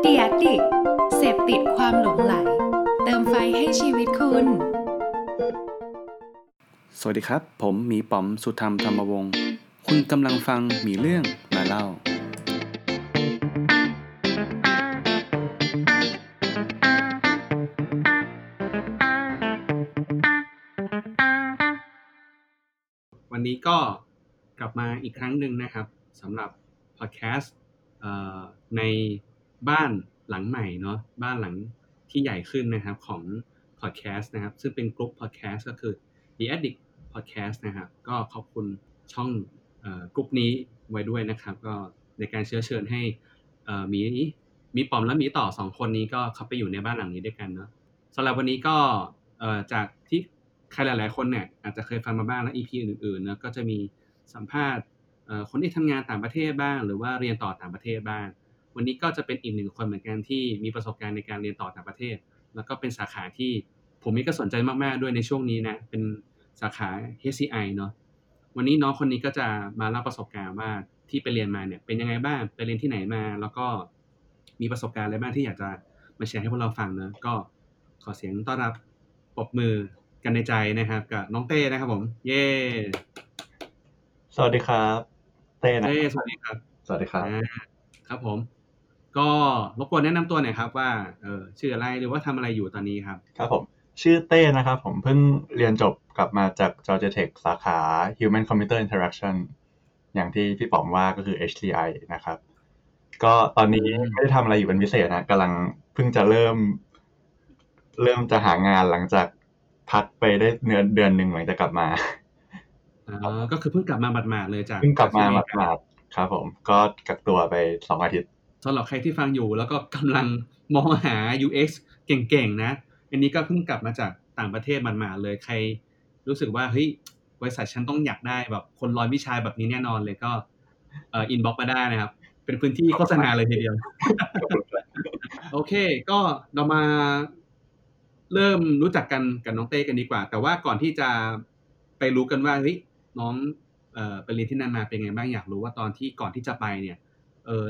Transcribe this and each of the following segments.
เดียดิกเสพติดความหลงไหล เติมไฟให้ชีวิตคุณ สวัสดีครับ ผมหมีป๋อมสุธรรมธรรมวงศ์คุณกำลังฟังหมีเรื่องมาเล่าวันนี้ก็กลับมาอีกครั้งหนึ่งนะครับสำหรับพอดแคสต์ ในบ้านหลังใหม่เนาะบ้านหลังที่ใหญ่ขึ้นนะครับของพอดแคสต์นะครับ ซึ่งเป็นกลุ่มพอดแคสต์ก็คือ The Addict Podcast นะครับ ก็ขอบคุณช่องกลุ่มนี้ไว้ด้วยนะครับ ก็ในการเชื้อเชิญให้มีมีปอมและมีต่อสองคนนี้ก็เข้าไปอยู่ในบ้านหลังนี้ด้วยกันเนาะสำหรับวันนี้ก็จากที่ใครหลาย ๆ คนเนี่ยอาจจะเคยฟังมาบ้างแล้ว EP อื่นๆเนะก็จะมีสัมภาษณ์ คนที่ทำงานต่างประเทศบ้าง หรือว่าเรียนต่อต่างประเทศบ้าง วันนี้ก็จะเป็นอีกหนึ่งคนเหมือนกันที่มีประสบการณ์ในการเรียนต่อต่างประเทศ แล้วก็เป็นสาขาที่ผมมีก็สนใจมากๆด้วยในช่วงนี้นะเป็นสาขา HCI เนาะวันนี้น้องคนนี้ก็จะมาเล่าประสบการณ์ว่าที่ไปเรียนมาเนี่ยเป็นยังไงบ้างไปเรียนที่ไหนมา แล้วก็มีประสบการณ์อะไรบ้างที่อยากจะมาแชร์ให้พวกเราฟังเนะก็ขอเสียงต้อนรับปรบมือกันในใจนะครับ กับน้องเต้นะครับผม เย้ สวัสดีครับ เต้นะเต้สวัสดีครับ สวัสดีครับ ครับผม ก็รบกวนแนะนำตัวหน่อยครับ ว่าเออชื่ออะไรหรือว่าทำอะไรอยู่ตอนนี้ครับ ครับผมชื่อเต้นะครับ ผมเพิ่งเรียนจบกลับมาจาก Georgia Tech สาขา Human Computer Interaction อย่างที่พี่ป๋อมว่าก็คือ HCI นะครับ ก็ตอนนี้ไม่ได้ทำอะไรอยู่เป็นพิเศษนะกำลังเพิ่งจะเริ่ม เริ่มจะหางานหลังจากพักไปได้เดือนเดือนหนึ่งหลังจากกลับมา อ๋อก็คือเพิ่งกลับมาหมาดๆเลยจากเพิ่งกลับมาหมาดๆครับ ผมก็กักตัวไปสองอาทิตย์สำหรับใครที่ฟังอยู่แล้วก็กำลังมองหา UX เก่งๆนะ อันนี้ก็เพิ่งกลับมาจากต่างประเทศหมาดๆเลยใคร รู้สึกว่าเฮ้ยบริษัทฉันต้องอยากได้แบบคนร้อยวิชาแบบนี้แน่นอนเลยก็เอ่อ inbox มาได้นะครับ เป็นพื้นที่โฆษณาเลยทีเดียว โอเค ก็เรามาเริ่มรู้จักกันกับน้องเต้กันดีกว่า แต่ว่าก่อนที่จะไปรู้กันว่าเฮ้ย น้องเอ่อไปเรียนที่นั่นมาเป็นไงบ้างอยากรู้ว่าตอนที่ก่อนที่จะไปเนี่ยเออ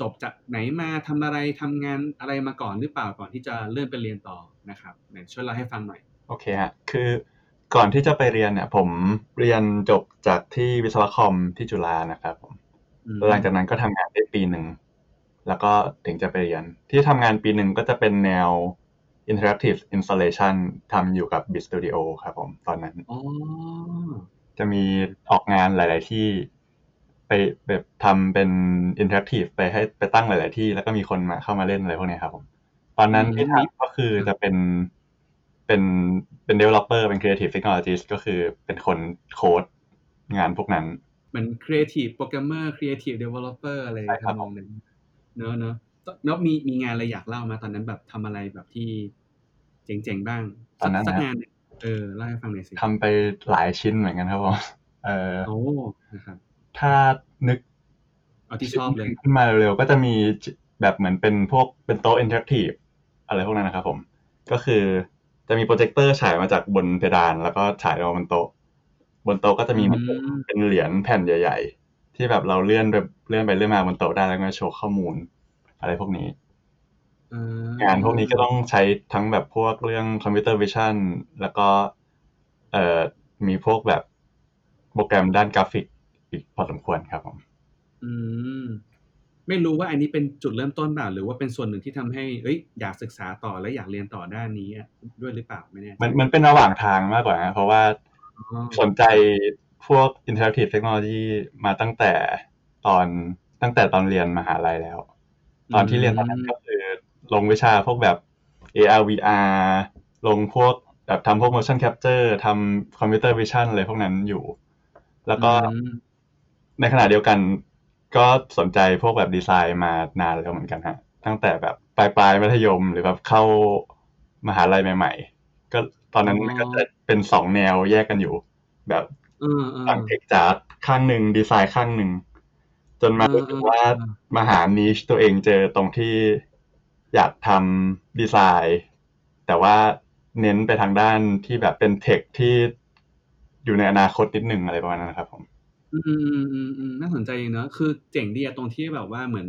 จบจากไหนมาทำอะไรทำงานอะไรมาก่อนหรือเปล่าก่อนที่จะเลื่อนไปเรียนต่อนะครับไหนช่วยเล่าให้ฟังหน่อยโอเคฮะคือก่อนที่จะไปเรียนเนี่ย ผมเรียนจบจากที่วิศวคอมที่จุฬานะครับผมหลังจากนั้นก็ทำงานได้ปีหนึ่งแล้วก็ถึงจะไปเรียน ที่ทำงานปีหนึ่งก็จะเป็นแนว interactive installation ทำอยู่กับ Bit Studio ครับผมตอนนั้น จะมีออกงานหลาย ๆ ที่ไปแบบทำเป็น interactive ไปให้ไปตั้งหลาย ๆ ที่ แล้วก็มีคนมาเข้ามาเล่นอะไรพวกนี้ครับผม ตอนนั้นที่ทำก็คือจะเป็นเป็นเป็น developer เป็น creative technologist ก็คือเป็นคนโค้ดงานพวกนั้นเหมือน creative programmer creative developer อะไรทำนองนั้นเนอะเนอะแล้วมีมีงานอะไรอยากเล่ามาตอนนั้นแบบทำอะไรแบบที่เจ๋งๆบ้างตอนนั้นสักงาน เออเล่าให้ฟังหน่อยสิทำไปหลายชิ้นเหมือนกันครับผมเออโอ้นะครับถ้านึกเอาที่ชอบเลยขึ้นมาเร็วๆก็จะมีแบบเหมือนเป็นพวกเป็นโต๊ะ interactive อะไรพวกนั้นนะครับผม ก็คือจะมีโปรเจคเตอร์ฉายมาจากบนเพดาน แล้วก็ฉายลงบนโต๊ะ บนโต๊ะก็จะมีเป็นเหรียญแผ่นใหญ่ ๆ ที่แบบเราเลื่อนไปเลื่อนไปเลื่อนมาบนโต๊ะได้แล้วก็โชว์ข้อมูล อะไรพวกนี้ งานพวกนี้ก็ต้องใช้ทั้งแบบพวกเรื่อง computer vision แล้วก็เอ่อมีพวกแบบโปรแกรมด้านกราฟิกอีกพอสมควรครับผม อืม ไม่รู้ว่าอันนี้เป็นจุดเริ่มต้นเปล่า หรือว่าเป็นส่วนหนึ่งที่ทำให้เอ้ยอยากศึกษาต่อและอยากเรียนต่อด้านนี้ด้วยหรือเปล่าไม่แน่มันมันเป็นระหว่างทางมากกว่านะเพราะว่าสนใจพวก interactive technology มาตั้งแต่ตอนตั้งแต่ตอนเรียนมหาลัยแล้ว ตอนที่เรียนตอนนั้นก็คือ ลงวิชาพวกแบบ AR VR ลงพวกแบบทำพวก motion capture ทำ computer vision อะไรพวกนั้นอยู่ แล้วก็ในขณะเดียวกันก็สนใจพวกแบบดีไซน์มานานแล้วเหมือนกันฮะ ตั้งแต่แบบปลายปลายมัธยมหรือแบบเข้ามหาลัยใหม่ ๆ ก็ตอนนั้นมันก็จะเป็นสองแนวแยกกันอยู่ แบบฝั่งเทคจาร์ข้างหนึ่งดีไซน์ข้างหนึ่ง จนมาถึงว่ามาหานิชตัวเองเจอตรงที่ อยากทำดีไซน์ แต่ว่าเน้นไปทางด้านที่แบบเป็นเทคที่อยู่ในอนาคตนิดหนึ่งอะไรประมาณนั้นนะครับผมอืมอืมอืมอืมน่าสนใจเนอะคือเจ๋งดีอะตรงที่แบบว่าเหมือน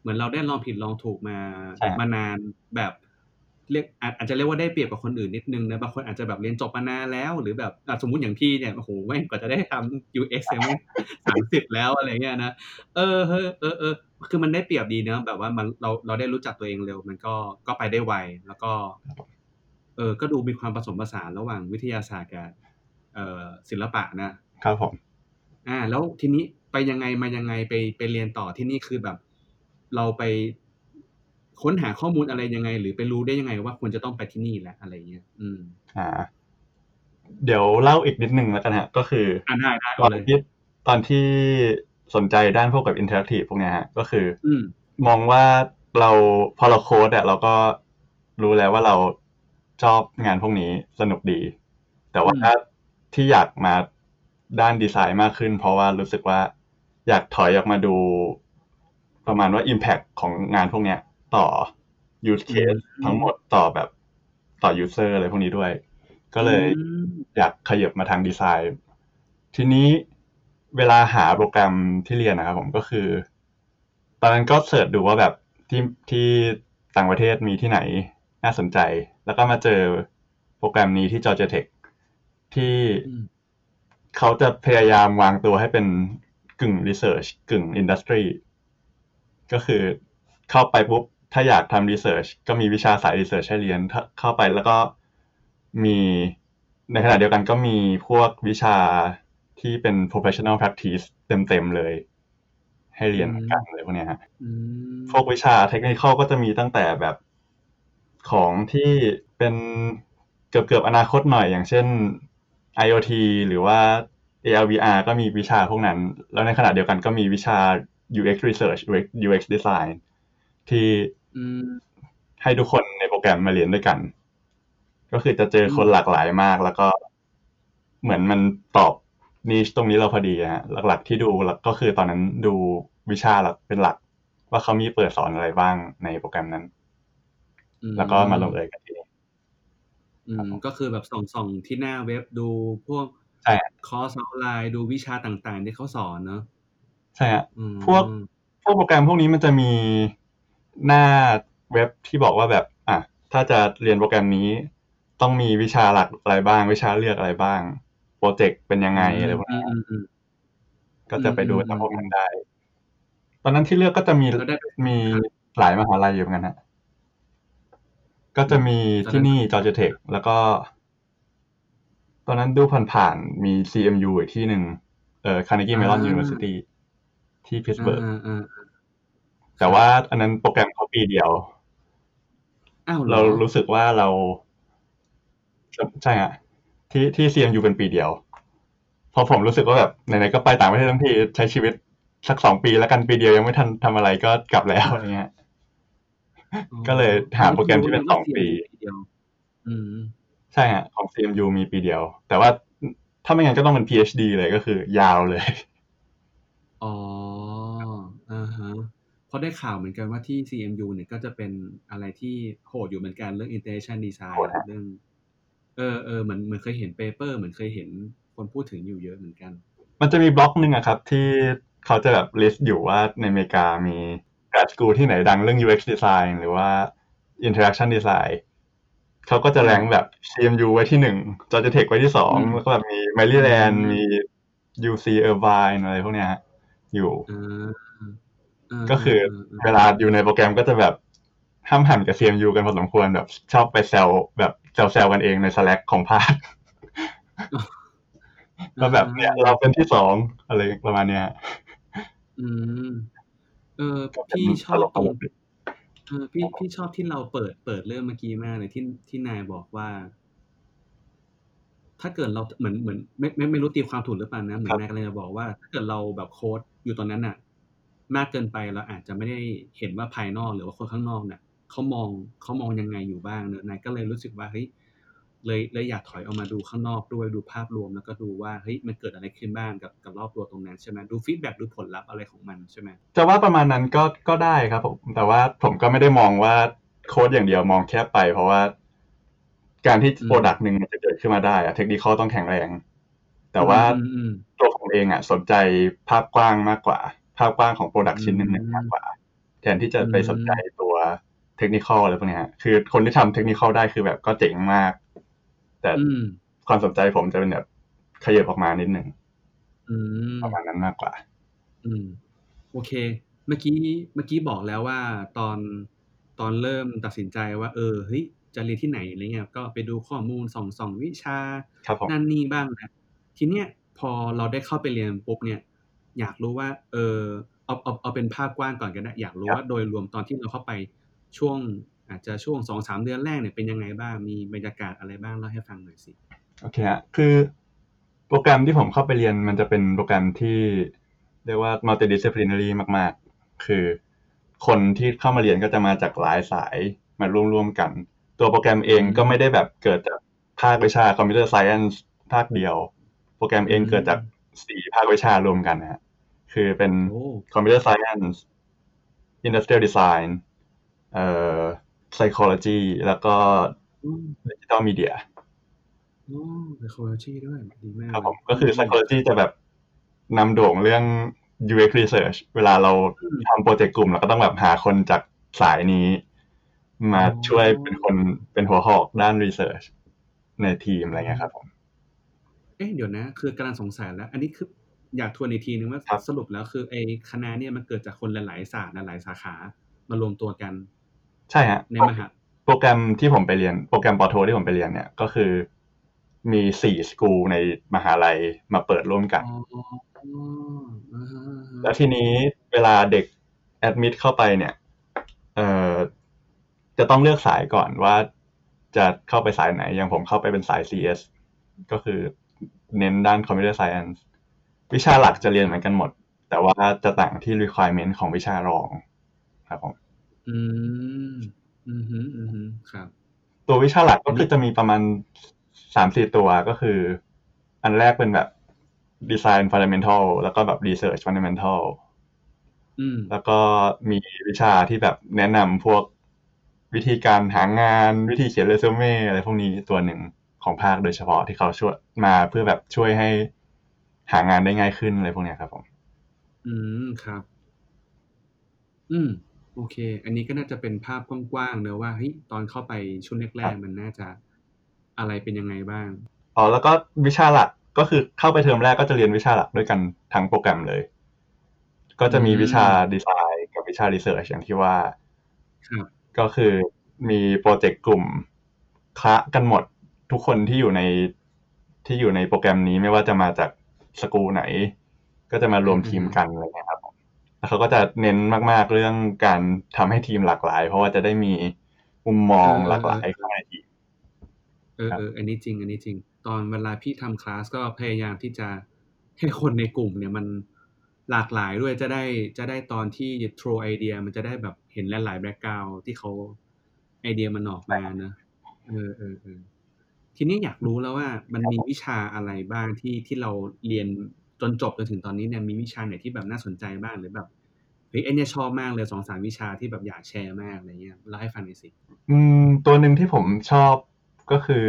เหมือนเราได้ลองผิดลองถูกมาใช่มานานแบบ เรียกอาจอาจจะเรียกว่าได้เปรียบกับคนอื่นนิดนึงนะบางคนอาจจะแบบเรียนจบมานานแล้ว หรือแบบอะสมมุติอย่างพี่เนี่ยโอ้โหแม่งกว่าจะได้ทำ UX เนี่ยแม่งสามสิบแล้วอะไรเงี้ยนะเออเออเออเออคือมันได้เปรียบดีเนอะแบบว่ามันเราเราได้รู้จักตัวเองเร็ว มันก็ก็ไปได้ไวแล้วก็ เออก็ดูมีความผสมผสานระหว่างวิทยาศาสตร์กับเอ่อศิลปะนะครับผมอ่า แล้วทีนี้ไปยังไงมายังไงไปไปเรียนต่อที่นี่คือแบบ เราไป ค้นหาข้อมูลอะไรยังไง หรือไปรู้ได้ยังไงว่าควรจะต้องไปที่นี่แหละอะไรเงี้ย อืม อ่า เดี๋ยวเล่าอีกนิดนึงแล้วกันฮะ ก็คืออ่าได้ได้ตเอาอนเลยที่ตอนที่สนใจด้านพวกกับ interactive พวกเนี้ยฮะ ก็คือ อืมมองว่าเราพอเราโค้ดอะเราก็รู้แล้วว่าเราชอบงานพวกนี้สนุกดี แต่ว่าอืมที่อยากมาด้านดีไซน์มากขึ้น เพราะว่ารู้สึกว่าอยากถอยออกมาดูประมาณว่า Impact ของงานพวกเนี้ย ต่อ use case ทั้งหมดต่อแบบต่อ user อะไรพวกนี้ด้วย ก็เลยอืมอยากขยับมาทางดีไซน์ ทีนี้เวลาหาโปรแกรมที่เรียนนะครับผมก็คือ ตอนนั้นก็เสิร์ชดูว่าแบบที่ที่ต่างประเทศมีที่ไหนน่าสนใจ แล้วก็มาเจอโปรแกรมนี้ที่ Georgia Tech ที่อืมเขาจะพยายามวางตัวให้เป็นกึ่ง research กึ่ง industry ก็คือเข้าไปปุ๊บ ถ้าอยากทำ research ก็มีวิชาสาย research ให้เรียนถ้าเข้าไปแล้วก็มีในขณะเดียวกันก็มีพวกวิชาที่เป็น professional practice เต็มๆเลย ให้เรียนเหมือนกันเลยพวกเนี้ยฮะอืมพวกวิชาเทคนิคก็จะมีตั้งแต่แบบของที่เป็นเกือบเกือบๆอนาคตหน่อย อย่างเช่น IoT หรือว่า AR VR ก็มีวิชาพวกนั้น แล้วในขณะเดียวกันก็มีวิชา UX Research UX UX Design ที่อืม ให้ทุกคนในโปรแกรมมาเรียนด้วยกัน ก็คือจะเจอคนหลากหลายมากแล้วก็ เหมือนมันตอบนิชตรงนี้เราพอดีอะฮะหลัก ๆ ที่ดูก็คือตอนนั้นดูวิชาหลักเป็นหลัก ว่าเขามีเปิดสอนอะไรบ้างในโปรแกรมนั้นอืมแล้วก็มาลงเอยกันที่นี่อืมก็คือแบบส่องส่องที่หน้าเว็บดูพวกใช่คอร์สออนไลน์ดูวิชาต่างๆ ที่เขาสอนเนอะใช่ฮะอืมพวกพวกโปรแกรมพวกนี้มันจะมี หน้าเว็บที่บอกว่าแบบอะถ้าจะเรียนโปรแกรมนี้ ต้องมีวิชาหลักอะไรบ้าง วิชาเลือกอะไรบ้าง โปรเจกต์เป็นยังไงอะไรพวกอืนี้มอืมอืมก็จะไปดูอืมจากพวกนั้นได้ ตอนนั้นที่เลือกก็จะมีแล้วได้ไปมีหลายมหาลัยอยู่เหมือนกันฮะก็จะมีที่นี่จอร์จเทคแล้วก็ ตอนนั้นดูผ่านๆมี CMU อีกที่หนึ่งเอ่อ Carnegie Mellon University ที่พิตสเบิร์กอ่าอ่าอ่า แต่ว่าอันนั้นโปรแกรมเขาปีเดียวอ้าวหอเรารู้สึกว่าเรา ใช่ฮะที่ที่ CMU เป็นปีเดียวพอผมรู้สึกว่าแบบไหนๆก็ไปต่างประเทศทั้งทีใช้ชีวิตสักสองปีแล้วกันปีเดียวยังไม่ทันทำอะไรก็กลับแล้วอะไรเงี้ย ก็เลยหาโปรแกรมที่เป็นสองปีเดียวอืมใช่ฮะของ CMU มีปีเดียว แต่ว่าถ้าไม่งั้นก็ต้องเป็น PhD เลยก็คือ ยาวเลย อ๋ออ่าฮะ เพราะได้ข่าวเหมือนกันว่าที่ CMU เนี่ยก็จะเป็นอะไรที่โหดอยู่เหมือนกันเรื่อง interaction design โหดฮะเรื่อง เออเออเหมือนเหมือนเคยเห็นเปเปอร์เหมือนเคยเห็นคนพูดถึงอยู่เยอะเหมือนกัน มันจะมีบล็อกหนึ่งอะครับ ที่เขาจะแบบ list อยู่ว่าในอเมริกามี grad school ที่ไหนดังเรื่อง UX design หรือว่า interaction design เขาก็จะแรงแบบ CMU ไว้ที่หนึ่ง Georgia Tech ไว้ที่สองอืมแล้วก็แบบมี Maryland อืมมี UC Irvine อะไรพวกเนี้ยฮะอยู่อ่าอ่า ก็คือาเวลาอยู่ในโปรแกรมก็จะแบบห้ามหันกับ CMU กันพอสมควรแบบ ชอบไปแซวแบบแซวๆกันเองใน Slack ของภาคก็แบบเนี่ยเราเป็นที่สองอะไรประมาณเนี้ยฮะอืม เออก็เป็นพี่ชอบตตรงลกๆเออพี่พี่ชอบที่เราเปิดเปิดเรื่องเมื่อกี้มากเลยที่ที่นายบอกว่า ถ้าเกิดเราเหมือนเหมือนไม่ไม่ไม่รู้ตีความถูกหรือเปล่านะเหมือนนายกำลังจะบอกว่า ถ้าเกิดเราแบบโค้ดอยู่ตรงนั้นน่ะ มากเกินไปเราอาจจะไม่ได้เห็นว่าภายนอกหรือว่าคนข้างนอกเนี่ยเขามองเขามองยังไงอยู่บ้างเนอะนายก็เลยรู้สึกว่าเฮ้ยเลยเลยอยากถอยออกมาดูข้างนอกด้วยดูภาพรวมแล้วก็ดูว่าเฮ้ยมันเกิดอะไรขึ้นบ้างกับกับรอบตัวตรงนั้นใช่ไหมดูฟีดแบ็ดูผลลัพธ์อะไรของมันใช่ไหมจะว่าประมาณนั้นก็ก็ได้ครับผมแต่ว่าผมก็ไม่ได้มองว่าโค้ดอย่างเดียวมองแคบไป เพราะว่า การที่อืมโปรดักต์หนึ่งมันจะเกิดขึ้นมาได้อะเทคนิคต้องแข็งแรง แต่ว่าอืมอืมตัวผมเองอะสนใจภาพกว้างมากกว่า ภาพกว้างของ product ชิ้นหนึ่งๆมากกว่า แทนที่จะไปสนใจตัว technical อะไรพวกเนี้ยฮะคือคนที่ทำ technical ได้คือแบบก็เจ๋งมาก แต่อืมความสนใจผมจะเป็นแบบขยับออกมานิดหนึ่งอืมประมาณนั้นมากกว่า อืม โอเค เมื่อกี้เมื่อกี้บอกแล้วว่าตอนตอนเริ่มตัดสินใจว่า เออเฮ้ยจะเรียนที่ไหนอะไรเงี้ยก็ไปดูข้อมูลส่องส่องวิชาครับผมนั่นนี่บ้างนะทีเนี้ยพอเราได้เข้าไปเรียนปุ๊บเนี่ย อยากรู้ว่า เออเอาเอาเอาเป็นภาพกว้างก่อนกันนะอยากรู้ว่าโดยรวมตอนที่เราเข้าไปช่วง อาจจะช่วงสองสามเดือนแรกเนี่ยเป็นยังไงบ้างมีบรรยากาศอะไรบ้างเล่าให้ฟังหน่อยสิโอเคฮะคือโปรแกรมที่ผมเข้าไปเรียนมันจะเป็นโปรแกรมที่เรียกว่า multidisciplinary มาก ๆ คือคนที่เข้ามาเรียนก็จะมาจากหลายสายมาร่วมๆกัน ตัวโปรแกรมเองก็ไม่ได้แบบเกิดจากภาควิชาคอมพิวเตอร์ไซเอนซ์ภาคเดียว โปรแกรมเองเกิดจาก สี่ภาควิชารวมกันนะฮะคือเป็นโอ้ Computer Science Industrial Design เอ่อ Psychology แล้วก็อืม Digital Media โอ้ psychology ด้วยดีมากครับผมก็คือ psychology จะแบบนำโด่งเรื่อง UX research เวลาเราทำโปรเจกต์กลุ่มเราก็ต้องแบบหาคนจากสายนี้ มาช่วยเป็นคนเป็นหัวหอกด้าน research ในทีมอะไรเงี้ยครับผม เอ๊ะเดี๋ยวนะ คือกำลังสงสัยแล้ว อันนี้คืออยากทวนอีกทีนึงว่าครับ สรุปแล้วคือไอ้คณะเนี่ยมันเกิดจากคนหลายๆศาสตร์หลายๆสาขามารวมตัวกันใช่ฮะในมหาโปรแกรมที่ผมไปเรียน โปรแกรมปอโทที่ผมไปเรียนเนี่ยก็คือมีสี่สกูลในมหาลัยมาเปิดร่วมกัน อ๋ออ่าฮะแล้วทีนี้เวลาเด็กแอดมิดเข้าไปเนี่ยเอ่อจะต้องเลือกสายก่อนว่าจะเข้าไปสายไหน อย่างผมเข้าไปเป็นสาย CS ก็คือ เน้นด้าน Computer Science วิชาหลักจะเรียนเหมือนกันหมด แต่ว่าจะต่างที่ requirement ของวิชารองครับผมอืมอืมฮึอืมฮึครับ ตัววิชาหลักก็คือจะมีประมาณสามสี่ตัวก็คือ อันแรกเป็นแบบ Design Fundamental แล้วก็แบบ Research Fundamental อืมแล้วก็มีวิชาที่แบบแนะนำพวกวิธีการหางานวิธีเขียนเรซูเม่อะไรพวกนี้ตัวหนึ่ง ของภาคโดยเฉพาะที่เขาช่วยมาเพื่อแบบช่วยให้หางานได้ง่ายขึ้นอะไรพวกเนี้ยครับผม อืมครับ อืม โอเค อันนี้ก็น่าจะเป็นภาพกว้างๆเนอะว่าเฮ้ยตอนเข้าไปช่วงแรกๆมันน่าจะอะไรเป็นยังไงบ้าง อ๋อแล้วก็วิชาหลักก็คือเข้าไปเทอมแรกก็จะเรียนวิชาหลักด้วยกันทั้งโปรแกรมเลย ก็จะมีวิชาดีไซน์กับวิชา research อย่างที่ว่า ครับ ก็คือมีโปรเจกต์กลุ่มคละกันหมด ทุกคนที่อยู่ในที่อยู่ในโปรแกรมนี้ไม่ว่าจะมาจากสกูลไหน ก็จะมารวมทีมกันอะไรเงี้ยครับผมแล้วเขาก็จะเน้นมาก ๆ เรื่องการทำให้ทีมหลากหลาย เพราะว่าจะได้มีมุมมองเออหลากหลายเข้าในทีมเออครับเอออันนี้จริง อันนี้จริง ตอนเวลาพี่ทำคลาสก็พยายามที่จะให้คนในกลุ่มเนี่ยมันหลากหลายด้วยจะได้จะได้ตอนที่โทรไอเดียมันจะได้แบบเห็นหลายๆแบ็กกราวที่เขาไอเดียมันออกมาเนอะเออเออเออ ทีนี้อยากรู้แล้วว่ามันมีวิชาอะไรบ้างที่ที่เราเรียนจนจบจนถึงตอนนี้เนี่ยมีวิชาไหนที่แบบน่าสนใจบ้างหรือแบบเฮ้ยไอเนี่ยชอบมากเลยสองสามวิชาที่แบบอยากแชร์มากอะไรเงี้ยเล่าให้ฟังหน่อยสิอืมตัวหนึ่งที่ผมชอบก็คือ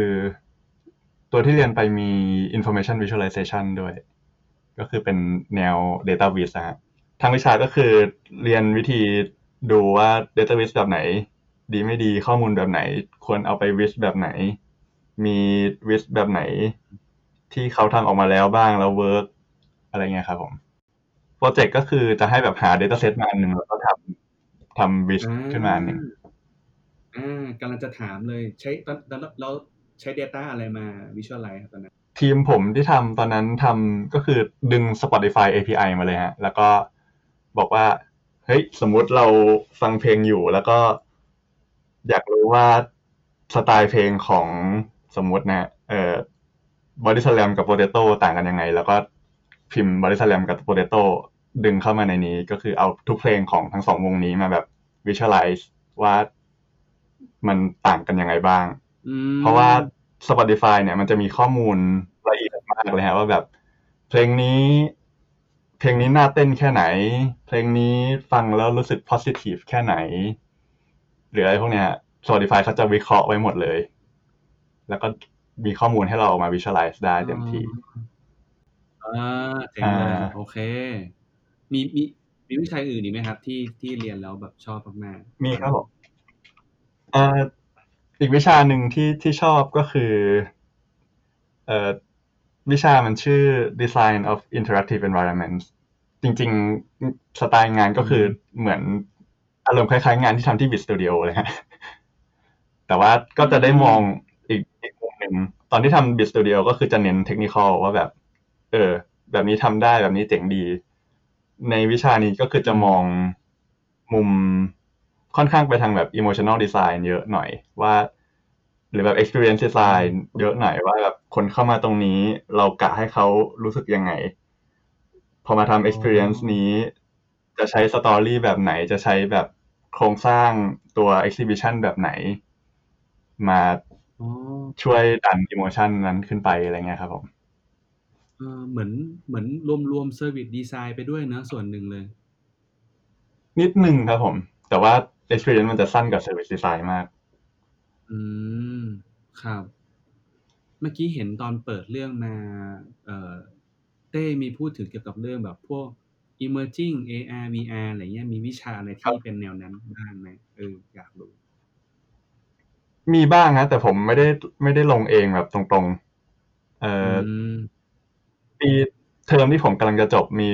ตัวที่เรียนไปมี information visualization ด้วย ก็คือเป็นแนว data viz นะฮะทางวิชาก็คือเรียนวิธีดูว่า data viz แบบไหน ดีไม่ดีข้อมูลแบบไหน ควรเอาไป viz แบบไหน มี viz แบบไหน ที่เขาทำออกมาแล้วบ้างแล้ว work อะไรเงี้ยครับผม project ก็คือจะให้แบบหา data set มาอันหนึ่งแล้วก็ทำทำ viz ขึ้นมาอันหนึ่งอ่ากำลังจะถามเลยใช้ตอนตอนเราใช้ Data อะไรมา Visualize ครับตอนนั้น ทีมผมที่ทำตอนนั้นทำก็คือดึง Spotify API มาเลยฮะ แล้วก็บอกว่า เฮ้ย สมมุติเราฟังเพลงอยู่แล้วก็อยากรู้ว่าสไตล์เพลงของส มมุตินะเอ่อบอดี้สแลมกับโปเตโต้ต่างกันยังไง แล้วก็พิมพ์บอดี้สแลมกับโปเตโต้ดึงเข้ามาในนี้ ก็คือเอาทุกเพลงของทั้งสองวงนี้มาแบบ visualize ว่ามันต่างกันยังไงบ้างอืมเพราะว่า Spotify เนี่ยมันจะมีข้อมูลละเอียดมากเลยฮะว่าแบบเพลงนี้ เพลงนี้น่าเต้นแค่ไหน เพลงนี้ฟังแล้วรู้สึก positive แค่ไหน หรืออะไรพวกเนี้ย Spotify เขาจะวิเคราะห์ไว้หมดเลย แล้วก็มีข้อมูลให้เราเอามา visualize ได้เต็มที่าเจ๋งเลยโอเค มีมีมีวิชาอื่นอีกไหมครับ ที่ที่เรียนแล้วแบบชอบมากๆมีครับผมอ่าอีกวิชาหนึ่งที่ที่ชอบก็คือเอ่อวิชามันชื่อ Design of Interactive Environments จริง ๆ สไตล์งานก็คือเหมือนอารมณ์คล้ายๆงานที่ทำที่ Bit Studio เลยฮะ แต่ว่าก็จะได้มอง อีกอีกมุมหนึ่งตอนที่ทำ Bit Studio ก็คือจะเน้นเทคนิคว่าแบบ เออ แบบนี้ทำได้แบบนี้เจ๋งดี ในวิชานี้ก็คือจะมองมุมค่อนข้างไปทางแบบ emotional design เยอะหน่อยว่า หรือแบบ experience design เยอะหน่อยว่าแบบคนเข้ามาตรงนี้เรากะให้เขารู้สึกยังไง พอมาทำ experience นี้ จะใช้ story แบบไหนจะใช้แบบโครงสร้างตัว exhibition แบบไหน มา ช่วยดัน emotion นั้นขึ้นไป อะไรเงี้ยครับผมเหมือนเหมือนรวมๆ service design ไปด้วยนะส่วนหนึ่งเลย นิดหนึ่งครับผม แต่ว่า experience มันจะสั้นกับ service design มาก อืม ครับ เมื่อกี้เห็นตอนเปิดเรื่องมาเอ่อเต้มีพูดถึงเกี่ยวกับเรื่องแบบพวก emerging AR VR อะไรเงี้ยมีวิชาอะไรที่เป็นแนวนั้นบ้างไหมเอออยากรู้ มีบ้างนะแต่ผมไม่ได้ไม่ได้ลงเองแบบตรงๆ เอ่อปีเทอมที่ผมกำลังจะจบมี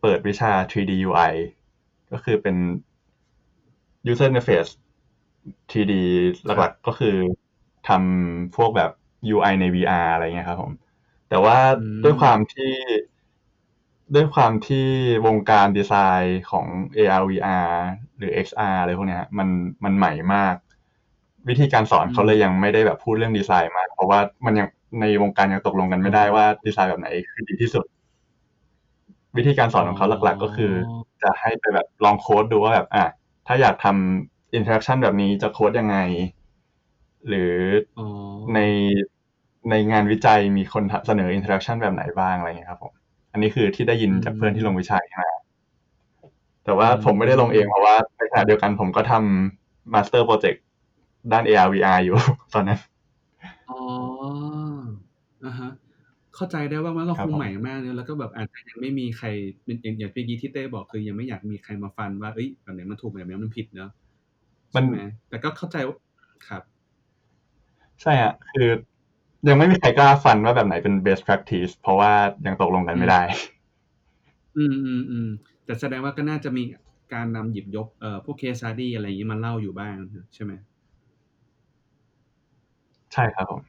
เปิดวิชา 3D UI ก็คือเป็น user interface 3D หลักๆก็คือทำพวกแบบ UI ใน VR อะไรเงี้ยครับผม แต่ว่าด้วยความที่ด้วยความที่วงการดีไซน์ของ AR VR หรือ XR อะไรพวกนี้มันมันใหม่มาก วิธีการสอนเขาเลยยังไม่ได้แบบพูดเรื่องดีไซน์มากเพราะว่ามันยังในวงการยังตกลงกันไม่ได้ว่าดีไซน์แบบไหนคือดีที่สุด วิธีการสอนของเขาหลัก ๆ ก็คือ จะให้ไปแบบลองโค้ดดูว่าแบบอะถ้าอยากทำ interaction แบบนี้จะโค้ดยังไง หรือในในงานวิจัยมีคนเสนอ interaction แบบไหนบ้างอะไรเงี้ยครับผมอันนี้คือที่ได้ยินจากเพื่อนที่ลงวิจัยมาแต่ว่าผมไม่ได้ลงเองเพราะว่าในขณะเดียวกันผมก็ทำมาสเตอร์โปรเจกต์ ด้าน AR VR อยู่ตอนนั้น อ๋ออ่าฮะ เข้าใจได้ว่ามันก็คงใหม่มากเลยแล้วก็แบบอาจจะยังไม่มีใครอย่างอย่างเมื่อกี้ที่เต้บอกคือยังไม่อยากมีใครมาฟันว่าเอ้ยแบบไหนมันถูกแบบไหนมันผิดเนาะมันแต่ก็เข้าใจครับ ใช่อะคือ ยังไม่มีใครกล้าฟันว่าแบบไหนเป็น best practice เพราะว่ายังตกลงกันไม่ได้ อืมอืมอืมแต่แสดงว่าก็น่าจะมีการนำหยิบยกเอ่อพวก case study อะไรอย่างนี้มาเล่าอยู่บ้างใช่ไหม ใช่ครับผม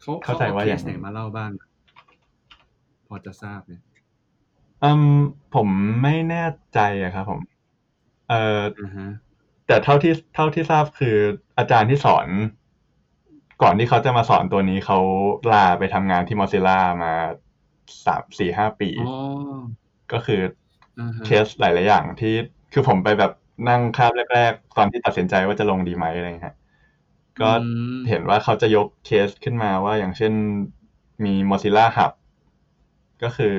เขาเข้าใจว่าอย่างไหนมาเล่าบ้าง พอจะทราบเนี่ยอืมผมไม่แน่ใจอะครับผม เอ่อแต่เท่าที่เท่าที่ทราบคืออาจารย์ที่สอน ก่อนที่เขาจะมาสอนตัวนี้เขาลาไปทำงานที่มอซิล่ามาสามสี่ห้าปีก็คือเคสหลาย ๆ อย่างที่คือผมไปแบบนั่งคาบแรก ๆ ตอนที่ตัดสินใจว่าจะลงดีไหมอะไรเงี้ย ก็เห็นว่าเขาจะยกเคสขึ้นมาว่าอย่างเช่นมี Mozilla Hub ก็คือ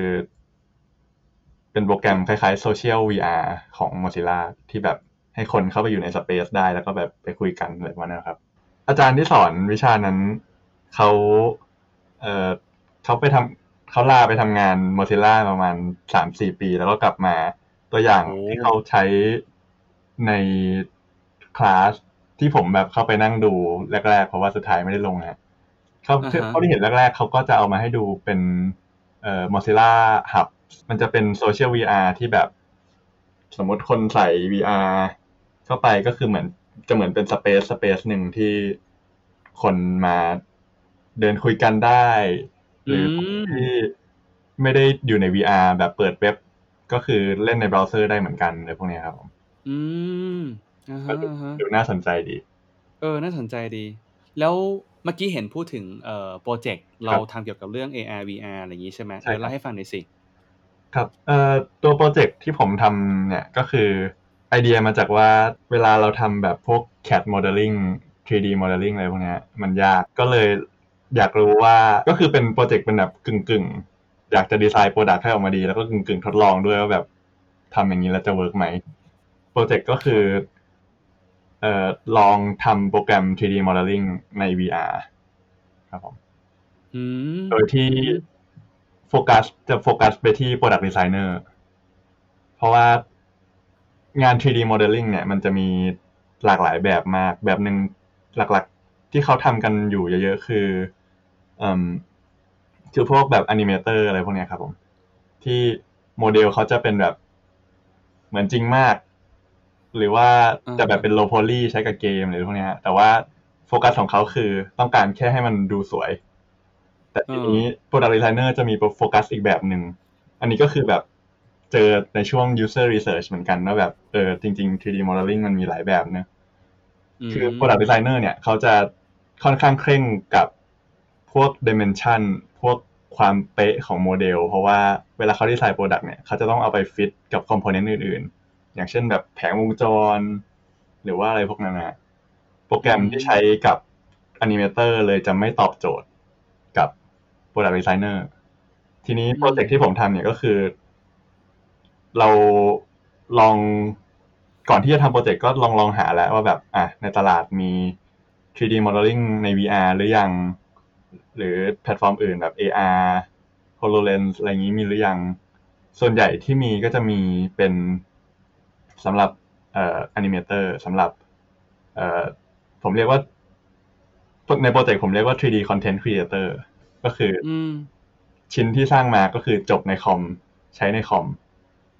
เป็นโปรแกรมคล้ายๆ Social VR ของ Mozilla ที่แบบให้คนเข้าไปอยู่ในสเปซได้แล้วก็แบบไปคุยกันอะไรประมาณนั้นครับ อาจารย์ที่สอนวิชานั้นเขาเอ่อเขาไปทำเขาลาไปทำงาน Mozilla ประมาณสามสี่ปี แล้วก็กลับมาตัวอย่างที่เขาใช้ในคลาส ที่ผมแบบเข้าไปนั่งดูแรก ๆ เพราะว่าสุดท้ายไม่ได้ลงฮะเขาเขาที่เห็นแรก ๆเขาก็จะเอามาให้ดูเป็นเอ่อ Mozilla Hub มันจะเป็นโซเชียล VR ที่แบบ สมมติคนใส่ VR เข้าไปก็คือเหมือนจะเหมือนเป็นสเปซสเปซหนึ่งที่คนมาเดินคุยกันได้ หรือที่ไม่ได้อยู่ใน VR แบบเปิดเว็บ ก็คือเล่นในเบราว์เซอร์ได้เหมือนกันเลยพวกนี้ครับผมอืม ดูน่าสนใจดี เออ น่าสนใจดี แล้วเมื่อกี้เห็นพูดถึงเอ่อ project เราทำเกี่ยวกับเรื่อง AR VR อะไรอย่างนี้ใช่ไหมเดี๋ยวเล่าให้ฟังหน่อยสิครับเอ่อตัว project ที่ผมทำเนี่ยก็คือไอเดียมาจากว่าเวลาเราทำแบบพวก CAD modeling 3D modeling อะไรพวกนี้มันยากก็เลยอยากรู้ว่าก็คือเป็น project เป็นแบบกึ่งกึ่งอยากจะ design product ให้ออกมาดี แล้วก็กึ่งกึ่งทดลองด้วยว่าแบบทำอย่างนี้แล้วจะ work ไหมโปรเจกต์ก็คือ เอ่อลองทำโปรแกรม 3D modeling ใน VR ครับผมโดยที่โฟกัสจะโฟกัสไปที่ Product Designer เพราะว่างาน 3D Modeling เนี่ย มันจะมีหลากหลายแบบมาก แบบหนึ่งหลักๆ ที่เขาทำกันอยู่เยอะๆ คืออืมคือพวกแบบ animator อะไรพวกเนี้ยครับผม ที่โมเดลเขาจะเป็นแบบเหมือนจริงมาก หรือว่าจะแบบเป็นโลโพลีใช้กับเกมหรือพวกเนี้ยแต่ว่าโฟกัสของเขาคือต้องการแค่ให้มันดูสวย แต่ทีนี้ Product Designer จะมีโฟกัสอีกแบบหนึ่ง อันนี้ก็คือแบบเจอในช่วง user research เหมือนกันว่าแบบเออจริง ๆ 3D modeling มันมีหลายแบบเนะคือ product designer เนี่ยเขาจะค่อนข้างเคร่งกับพวก dimension พวกความเป๊ะของโมเดล เพราะว่าเวลาเขาดีไซน์ product เนี่ยเขาจะต้องเอาไปฟิตกับ component อื่นๆ อย่างเช่นแบบแผงวงจร หรือว่าอะไรพวกนั้นนะโปรแกรมที่ใช้กับ animator เลยจะไม่ตอบโจทย์กับ product designer ทีนี้โปรเจกต์ที่ผมทำเนี่ยก็คือ เราลองก่อนที่จะทำโปรเจกต์ก็ลองลองหาแล้วว่าแบบอะในตลาดมี 3D modeling ใน VR หรือยัง หรือแพลตฟอร์มอื่นแบบ AR HoloLens อะไรอย่างนี้มีหรือยัง ส่วนใหญ่ที่มีก็จะมีเป็น สำหรับเอ่อ animator สำหรับเอ่อผมเรียกว่า ในโปรเจกต์ผมเรียกว่า 3D content creator ก็คืออชิ้นที่สร้างมาก็คือจบในคอมใช้ในคอม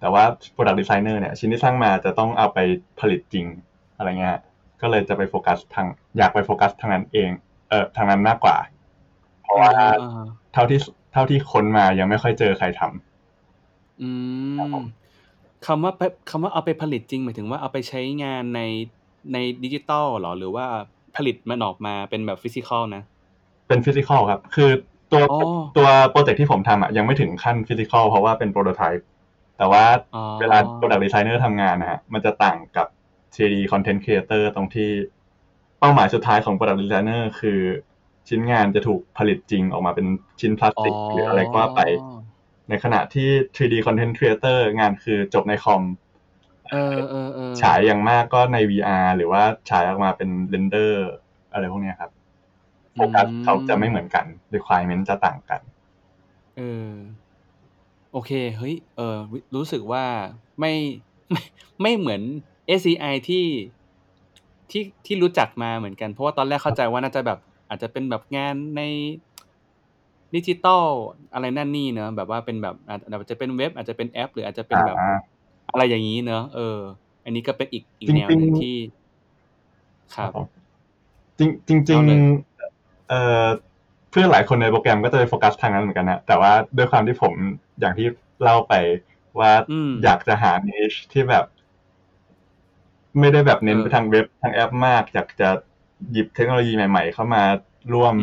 แต่ว่า product designer เนี่ย ชิ้นที่สร้างมาจะต้องเอาไปผลิตจริงอะไรเงี้ยก็เลยจะไปโฟกัสทางอยากไปโฟกัสทางนั้นเอง เออทางนั้นมากกว่า เพราะว่าเท่าที่เท่าที่ค้นมายังไม่ค่อยเจอใครทำอืม คำว่าคำว่าเอาไปผลิตจริง หมายถึงว่าเอาไปใช้งานใน ในดิจิตอลหรอ หรือว่าผลิตมันออกมาเป็นแบบ physicalนะ เป็น physical ครับ คือตัวตัวโปรเจกต์ที่ผมทำอะยังไม่ถึงขั้น physical เพราะว่าเป็น prototypeแต่ว่าเวลา Product Designer ทำงานนะฮะมันจะต่างกับ 3D Content Creator ตรงที่ เป้าหมายสุดท้ายของ Product Designer คือ ชิ้นงานจะถูกผลิตจริงออกมาเป็นชิ้นพลาสติก หรืออะไรก็ว่าไป ในขณะที่ 3D Content Creator งานคือจบในคอมฉายอย่างมากก็ใน VR หรือว่าฉายออกมาเป็นเรนเดอร์อะไรพวกนี้ครับโฟกัสเขาจะไม่เหมือนกัน requirement จะต่างกัน เออ โอเค เฮ้ย เออ รู้สึกว่าไม่ไม่ไม่เหมือน SCI ที่ที่ที่รู้จักมาเหมือนกัน เพราะว่าตอนแรกเข้าใจว่าน่าจะแบบ อาจจะเป็นแบบงานใน ดิจิตอลอะไรนั่นนี่เนอะแบบว่าเป็นแบบอาจจะเป็นเว็บอาจจะเป็นแอป หรืออาจจะเป็นแบบอะไรอย่างนี้เนอะเออ อันนี้ก็เป็นอีกอีกแนวหนึ่งที่ครับจริงจริงเอ่อเพื่อนหลายคนในโปรแกรมก็จะไปโฟกัสทางนั้นเหมือนกันนะแต่ว่าด้วยความที่ผมอย่างที่เล่าไปว่าอยากจะหาเนชที่แบบ ไม่ได้แบบเน้นไปทางเว็บทางแอปมาก อยากจะหยิบเทคโนโลยีใหม่ ๆ เข้ามาร่วม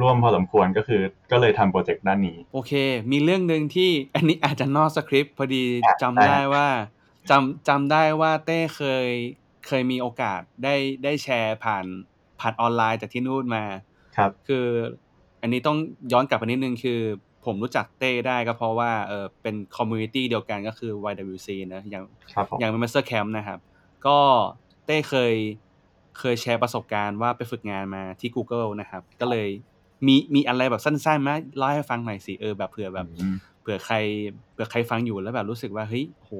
ร่วมพอสมควรก็คือ ก็เลยทำโปรเจกต์ด้านนี้ โอเค มีเรื่องหนึ่งที่อันนี้อาจจะนอกสคริปต์พอดีจำได้ว่าจำจำได้ว่าเต้เคยเคยมีโอกาสได้ได้แชร์ผ่านผ่านออนไลน์จากที่นู่นมา ครับ คือ อันนี้ต้องย้อนกลับไปนิดนึงคือผมรู้จักเต้ได้ก็เพราะว่าเออเป็น community เดียวกันก็คือ YWC นะ Young Young Webmaster Camp นะครับ ก็เต้เคย เคยแชร์ประสบการณ์ว่าไปฝึกงานมาที่ Google นะครับ ก็เลยมีมีอะไรแบบสั้นๆมาเล่าให้ฟังหน่อยสิเออแบบเผื่อแบบเผื่อใครเผื่อใครฟังอยู่แล้วแบบรู้สึกว่าเฮ้ยโห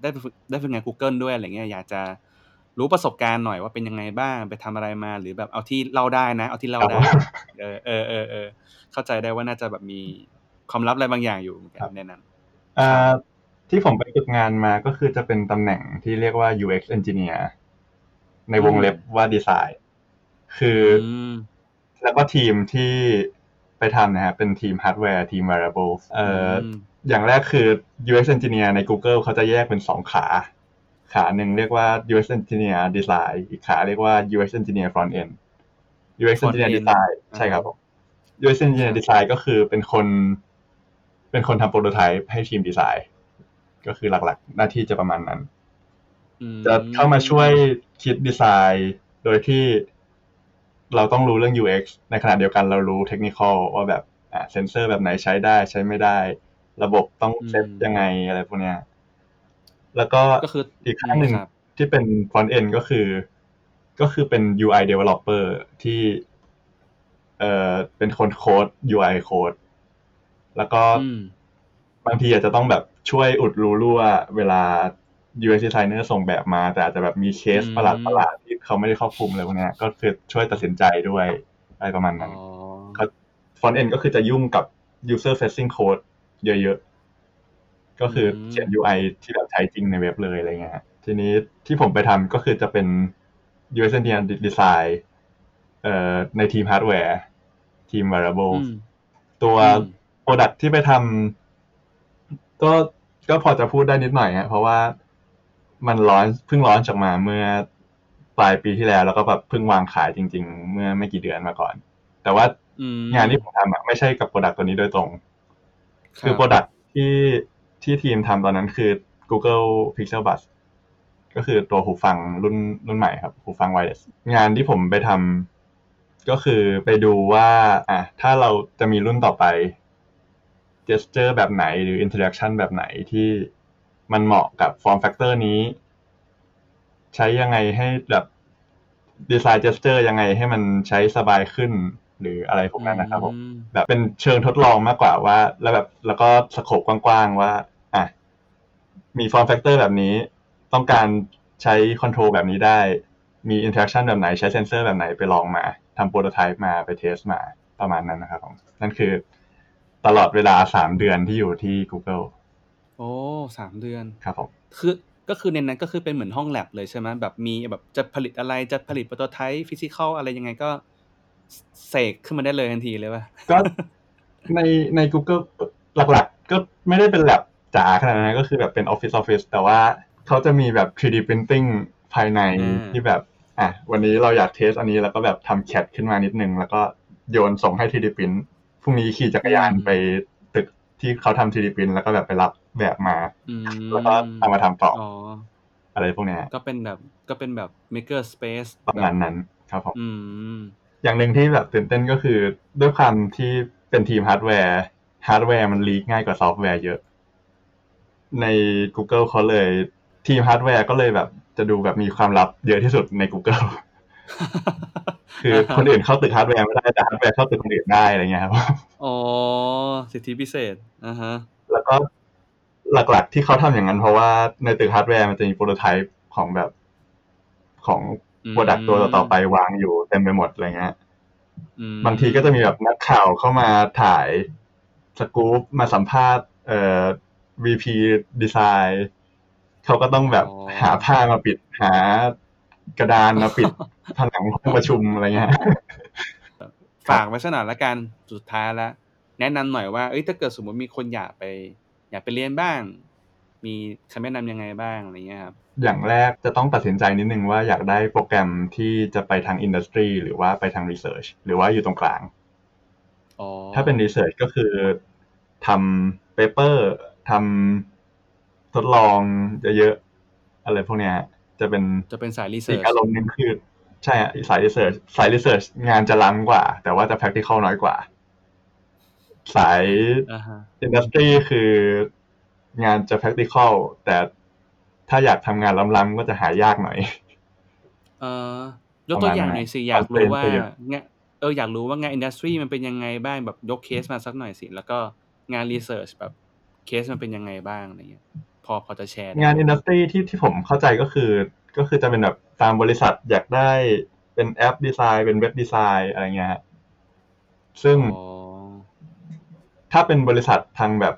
ได้ไปฝึกได้ฝึกงาน Google ด้วยอะไรเงี้ยอยากจะรู้ประสบการณ์หน่อยว่าเป็นยังไงบ้างไปทำอะไรมา หรือแบบเอาที่เล่าได้นะ เอาที่เล่าได้เออเออเออเออเข้าใจได้ว่าน่าจะแบบมีความลับอะไรบางอย่างอยู่ในนั้นอ่าที่ผมไปฝึกงานมาก็คือจะเป็นตำแหน่งที่เรียกว่า UX engineer ในวงเล็บว่าดีไซน์ คือแล้วก็ทีมที่ไปทำนะฮะเป็นทีมฮาร์ดแวร์ทีม wearables เอ่ออย่างแรกคือ UX engineer ใน Google เขาจะแยกเป็นสองขา ขาหนึ่งเรียกว่า UX Engineer Design อีกขาเรียกว่า UX Engineer Front End UX Engineer Design ใช่ครับผม UX Engineer Design ก็คือเป็นคน เป็นคนทำโปรโตไทป์ให้ทีมดีไซน์ ก็คือหลักๆ หน้าที่จะประมาณนั้น จะเข้ามาช่วยคิดดีไซน์ โดยที่เราต้องรู้เรื่อง UX ในขณะเดียวกันเรารู้เทคนิคว่าแบบเซนเซอร์แบบไหนใช้ได้ใช้ไม่ได้ ระบบต้องเซตยังไงอะไรพวกเนี้ยแล้วก็อีกขั้นหนึ่งที่เป็น front end ก็คือ ก็คือเป็น UI developer ที่เอ่อเป็นคนโค้ด UI โค้ดแล้วก็บางทีอาจจะต้องแบบช่วยอุดรูรั่วเวลา UX designer ส่งแบบมา แต่อาจจะแบบมีเคสประหลาดประหลาดที่เขาไม่ได้ครอบคลุมเลยพวกนี้ก็คือช่วยตัดสินใจด้วยอะไรประมาณนั้นก็ frontend ก็คือจะยุ่งกับ user facing code เยอะๆ ก็คือเขียน UI ที่แบบใช้จริงในเว็บเลยอะไรเงี้ยทีนี้ที่ผมไปทำก็คือจะเป็น UX engineer design เอ่อในทีมฮาร์ดแวร์ทีม wearable ตัว product ที่ไปทำก็ก็พอจะพูดได้นิดหน่อยฮะเพราะว่า มัน launch เพิ่ง launch จากมาเมื่อปลายปีที่แล้ว แล้วก็แบบเพิ่งวางขายจริง ๆ เมื่อไม่กี่เดือนมาก่อน แต่ว่างานที่ผมทำอะไม่ใช่กับ product ตัวนี้โดยตรง คือ product ที่ที่ทีมทำตอนนั้นคือ Google Pixel Buds ก็คือตัวหูฟังรุ่นรุ่นใหม่ครับ หูฟัง wireless งานที่ผมไปทำก็คือไปดูว่าอะถ้าเราจะมีรุ่นต่อไป gesture แบบไหนหรือ interaction แบบไหนที่ มันเหมาะกับ form factor นี้ ใช้ยังไงให้แบบดีไซน์ gesture ยังไงให้มันใช้สบายขึ้นหรืออะไรพวกนั้นนะครับผมแบบเป็นเชิงทดลองมากกว่าว่า แล้วแบบแล้วก็ scope กว้างๆว่าอะมี form factor แบบนี้ ต้องการใช้ control แบบนี้ได้ มี interaction แบบไหนใช้เซนเซอร์แบบไหนไปลองมาทำ prototype มาไป test มาประมาณนั้นนะครับผมนั่นคือตลอดเวลาสามเดือนที่อยู่ที่ Google โอ้สามเดือน ครับผมคือก็คือในนั้นก็คือเป็นเหมือนห้องแลบเลยใช่ไหมแบบมีแบบจะผลิตอะไรจะผลิต prototype physical อะไรยังไงก็เสกขึ้นมาได้เลยทันทีเลยป่ะก็ในใน Google หลักๆ ก็ไม่ได้เป็นแลบจ๋าขนาดนั้นก็คือแบบเป็นออฟฟิศออฟฟิศแต่ว่าเขาจะมีแบบ 3D printing ภายในที่แบบอะวันนี้เราอยาก test อันนี้แล้วก็แบบทำ CAD ขึ้นมานิดนึง แล้วก็โยนส่งให้ 3D print พรุ่งนี้ขี่จักรยานไปตึกที่เขาทำ 3D print แล้วก็แบบไปรับ แบบมาแล้วก็เอามาทำต่ออะไรพวกนี้ก็เป็นแบบก็เป็นแบบ maker space ประมาณนั้นครับผมอืมอย่างหนึ่งที่แบบตื่นเต้นก็คือด้วยความที่เป็นทีมฮาร์ดแวร์ฮาร์ดแวร์มัน leak ง่ายกว่าซอฟต์แวร์เยอะ ใน Google เขาเลยทีมฮาร์ดแวร์ก็เลยแบบจะดูแบบมีความลับเยอะที่สุดใน Google คือคนอื่นเข้าตึกฮาร์ดแวร์ไม่ได้แต่ฮาร์ดแวร์เข้าตึกคนอื่นได้อะไรเงี้ยครับอ๋อสิทธิพิเศษอ่าฮะ แล้วก็ หลักๆ ที่เขาทำอย่างนั้นเพราะว่าในตึกฮาร์ดแวร์มันจะมี prototype ของแบบของ product ตัวต่อไปวางอยู่เต็มไปหมดอะไรเงี้ยบางทีก็จะมีแบบนักข่าวเข้ามาถ่ายสกู๊ปมาสัมภาษณ์ เอ่อ VP ดีไซน์เขาก็ต้องแบบหาผ้ามาปิดหากระดานมาปิดผนังห้องประชุมอะไรเงี้ยฝากไว้สักหน่อยละกันสุดท้ายแล้วแนะนำหน่อยว่าเอ้ยถ้าเกิดสมมติมีคนอยากไป อยากไปเรียนบ้าง มีคำแนะนำยังไงบ้างอะไรเงี้ยครับอย่างแรกจะต้องตัดสินใจนิดนึงว่าอยากได้โปรแกรมที่จะไปทาง industry หรือว่าไปทาง research หรือว่าอยู่ตรงกลางถ้าเป็น research ก็คือทำ paper ทำทดลองเยอะๆอะไรพวกเนี้ยจะเป็นจะเป็นสาย research อารมณ์นึงคือ ใช่สาย research สาย research งานจะล้ำกว่า แต่ว่าจะ practical น้อยกว่า สาย industry คืองานจะ practical แต่ถ้าอยากทำงานล้ำๆก็จะหายากหน่อย เออยกตัวอย่างหน่อยสิ อยากรู้ว่าเงี้ยเอออยากรู้ว่างาน industry มันเป็นยังไงบ้างแบบยกเคสมาสักหน่อยสิ แล้วก็งาน research แบบเคสมันเป็นยังไงบ้างอะไรเงี้ยพอพอจะแชร์ งาน industry ที่ที่ผมเข้าใจก็คือ ก็คือจะเป็นแบบตามบริษัทอยากได้เป็นแอปดีไซน์เป็นเว็บดีไซน์อะไรเงี้ยซึ่ง ถ้าเป็นบริษัททางแบบ